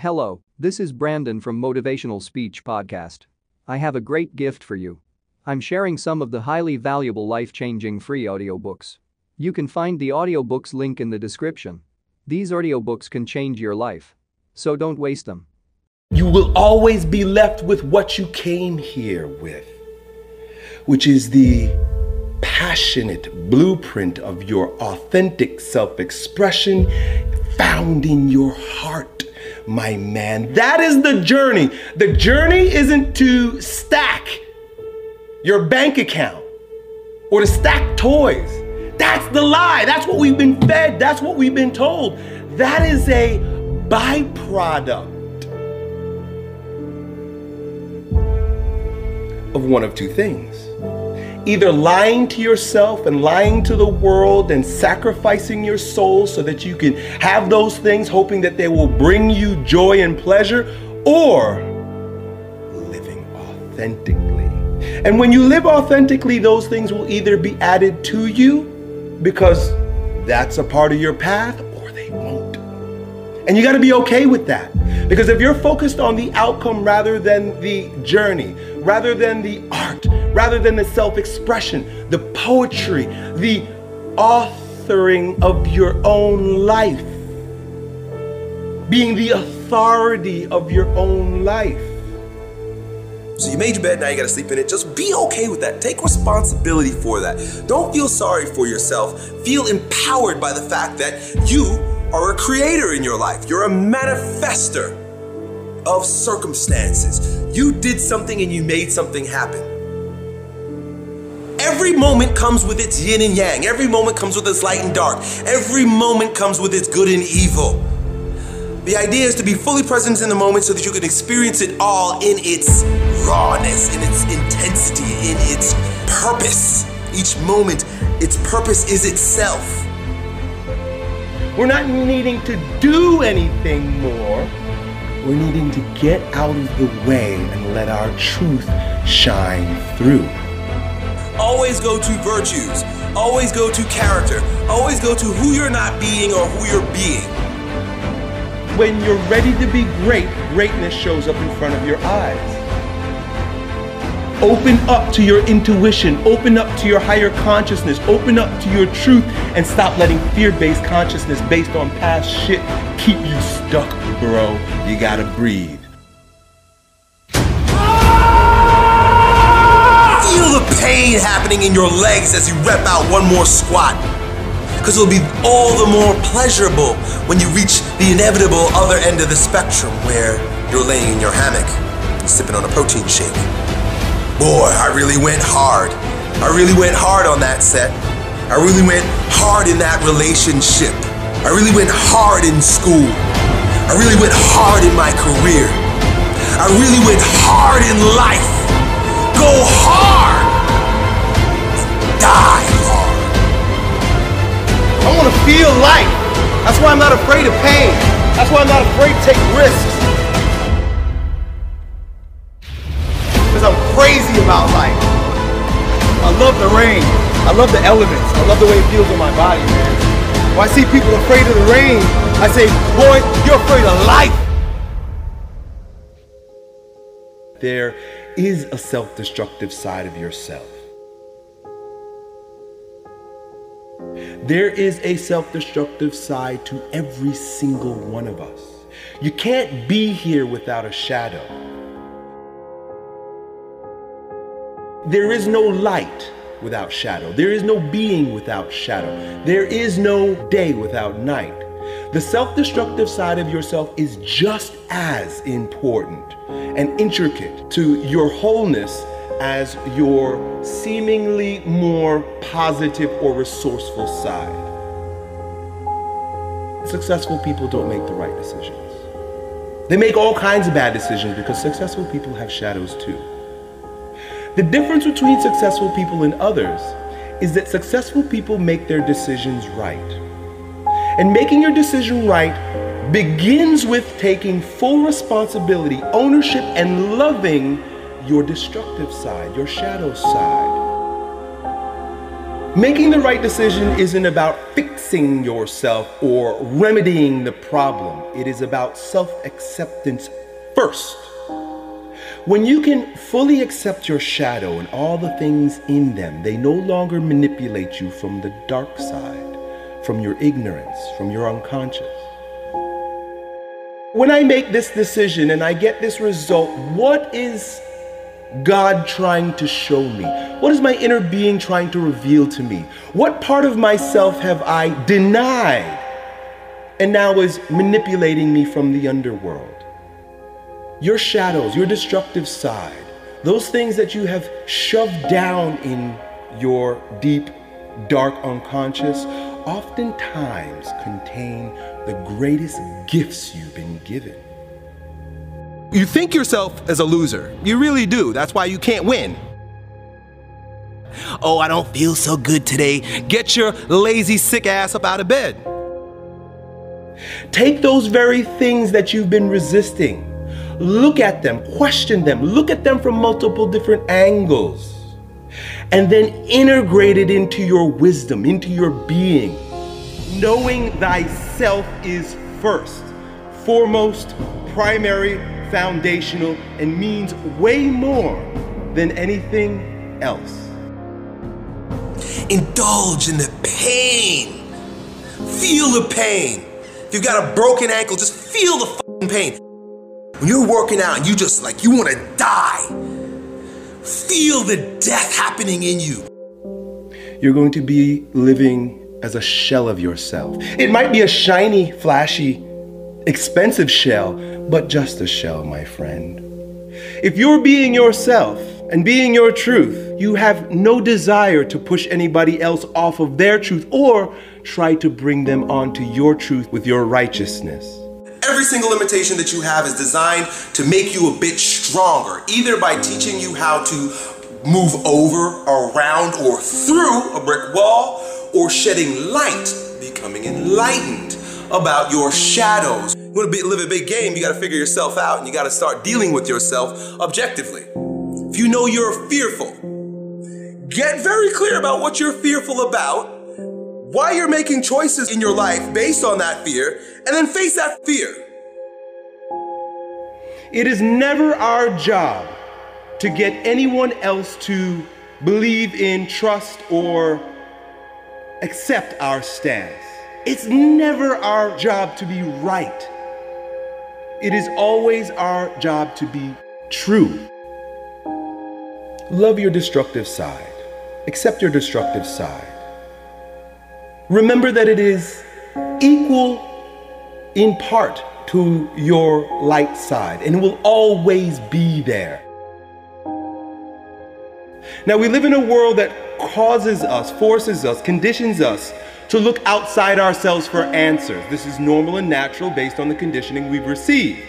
Hello, this is Brandon from Motivational Speech Podcast. I have a great gift for you. I'm sharing some of the highly valuable life-changing free audiobooks. You can find the audiobooks link in the description. These audiobooks can change your life. So don't waste them. You will always be left with what you came here with, which is the passionate blueprint of your authentic self expression found in your heart my man. That is the journey. The journey isn't to stack your bank account or to stack toys. That's the lie. That's what we've been fed. That's what we've been told. That is a byproduct of one of two things either lying to yourself and lying to the world and sacrificing your soul so that you can have those things, hoping that they will bring you joy and pleasure, or living authentically. And when you live authentically, those things will either be added to you because that's a part of your path, or they won't. And you got to be okay with that. Because if you're focused on the outcome rather than the journey, rather than the art, rather than the self expression, the poetry, the authoring of your own life, being the authority of your own life. So you made your bed, now you gotta sleep in it. Just be okay with that. Take responsibility for that. Don't feel sorry for yourself. Feel empowered by the fact that you are a creator in your life. You're a manifester of circumstances. You did something and you made something happen. Every moment comes with its yin and yang. Every moment comes with its light and dark. Every moment comes with its good and evil. The idea is to be fully present in the moment so that you can experience it all in its rawness, in its intensity, in its purpose. Each moment, its purpose is itself. We're not needing to do anything more. We're needing to get out of the way and let our truth shine through. Always go to virtues. Always go to character. Always go to who you're not being or who you're being. When you're ready to be great, greatness shows up in front of your eyes. Open up to your intuition, open up to your higher consciousness, open up to your truth, and stop letting fear based consciousness based on past shit keep you stuck, bro. You gotta breathe. Pain happening in your legs as you rep out one more squat. Because it'll be all the more pleasurable when you reach the inevitable other end of the spectrum where you're laying in your hammock, sipping on a protein shake. Boy, I really went hard. I really went hard on that set. I really went hard in that relationship. I really went hard in school. I really went hard in my career. I really went hard in life. Go hard. Die hard. I want to feel life. That's why I'm not afraid of pain. That's why I'm not afraid to take risks. Because I'm crazy about life. I love the rain. I love the elements. I love the way it feels on my body, man. When I see people afraid of the rain, I say, boy, you're afraid of life. There is a self destructive side of yourself. There is a self destructive side to every single one of us. You can't be here without a shadow. There is no light without shadow. There is no being without shadow. There is no day without night. The self destructive side of yourself is just as important and intricate to your wholeness as your seemingly more positive or resourceful side. Successful people don't make the right decisions. They make all kinds of bad decisions because successful people have shadows too. The difference between successful people and others is that successful people make their decisions right. And making your decision right begins with taking full responsibility, ownership, and loving your destructive side, your shadow side. Making the right decision isn't about fixing yourself or remedying the problem. It is about self acceptance first. When you can fully accept your shadow and all the things in them, they no longer manipulate you from the dark side, from your ignorance, from your unconscious. When I make this decision and I get this result, what is God trying to show me? What is my inner being trying to reveal to me? What part of myself have I denied and now is manipulating me from the underworld? Your shadows, your destructive side, those things that you have shoved down in your deep, dark unconscious, oftentimes contain the greatest gifts you've been given. You think yourself as a loser. You really do. That's why you can't win. Oh, I don't feel so good today. Get your lazy, sick ass up out of bed. Take those very things that you've been resisting, look at them, question them, look at them from multiple different angles, and then integrate it into your wisdom, into your being. Knowing thyself is first, foremost, primary, foundational, and means way more than anything else. Indulge in the pain. Feel the pain. If you've got a broken ankle, just feel the fucking pain. When you're working out and you just like, you want to die, feel the death happening in you. You're going to be living as a shell of yourself. It might be a shiny, flashy, expensive shell, but just a shell, my friend. If you're being yourself and being your truth, you have no desire to push anybody else off of their truth or try to bring them onto your truth with your righteousness. Every single limitation that you have is designed to make you a bit stronger, either by teaching you how to move over, around, or through a brick wall, or shedding light, becoming enlightened about your shadows. Want to be, live a big game, you got to figure yourself out and you got to start dealing with yourself objectively. If you know you're fearful, get very clear about what you're fearful about, why you're making choices in your life based on that fear, and then face that fear. It is never our job to get anyone else to believe in, trust, or accept our stance. It's never our job to be right. It is always our job to be true. Love your destructive side. Accept your destructive side. Remember that it is equal in part to your light side and will always be there. Now, we live in a world that causes us, forces us, conditions us to look outside ourselves for answers. This is normal and natural based on the conditioning we've received.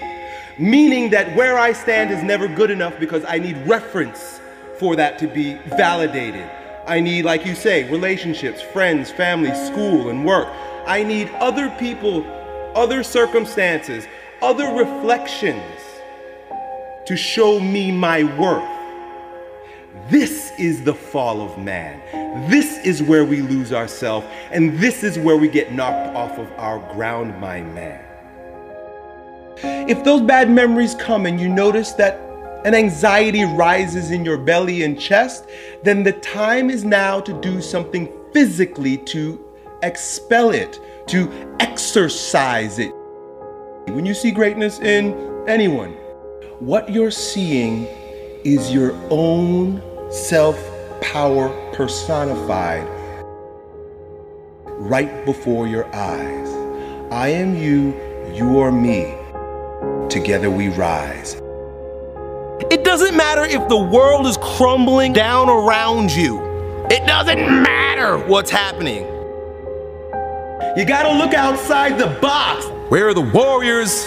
Meaning that where I stand is never good enough because I need reference for that to be validated. I need, like you say, relationships, friends, family, school, and work. I need other people, other circumstances, other reflections to show me my worth. This is the fall of man. This is where we lose ourselves, and this is where we get knocked off of our ground, my man. If those bad memories come and you notice that an anxiety rises in your belly and chest, then the time is now to do something physically to expel it, to exercise it. When you see greatness in anyone, what you're seeing is your own self power personified right before your eyes. I am you, you are me. Together we rise. It doesn't matter if the world is crumbling down around you. It doesn't matter what's happening. You gotta look outside the box. Where are the warriors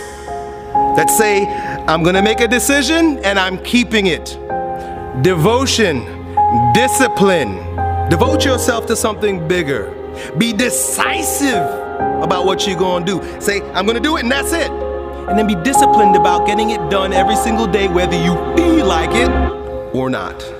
that say, I'm gonna make a decision and I'm keeping it? Devotion, discipline. Devote yourself to something bigger. Be decisive about what you're gonna do. Say, I'm gonna do it and that's it. And then be disciplined about getting it done every single day, whether you feel like it or not.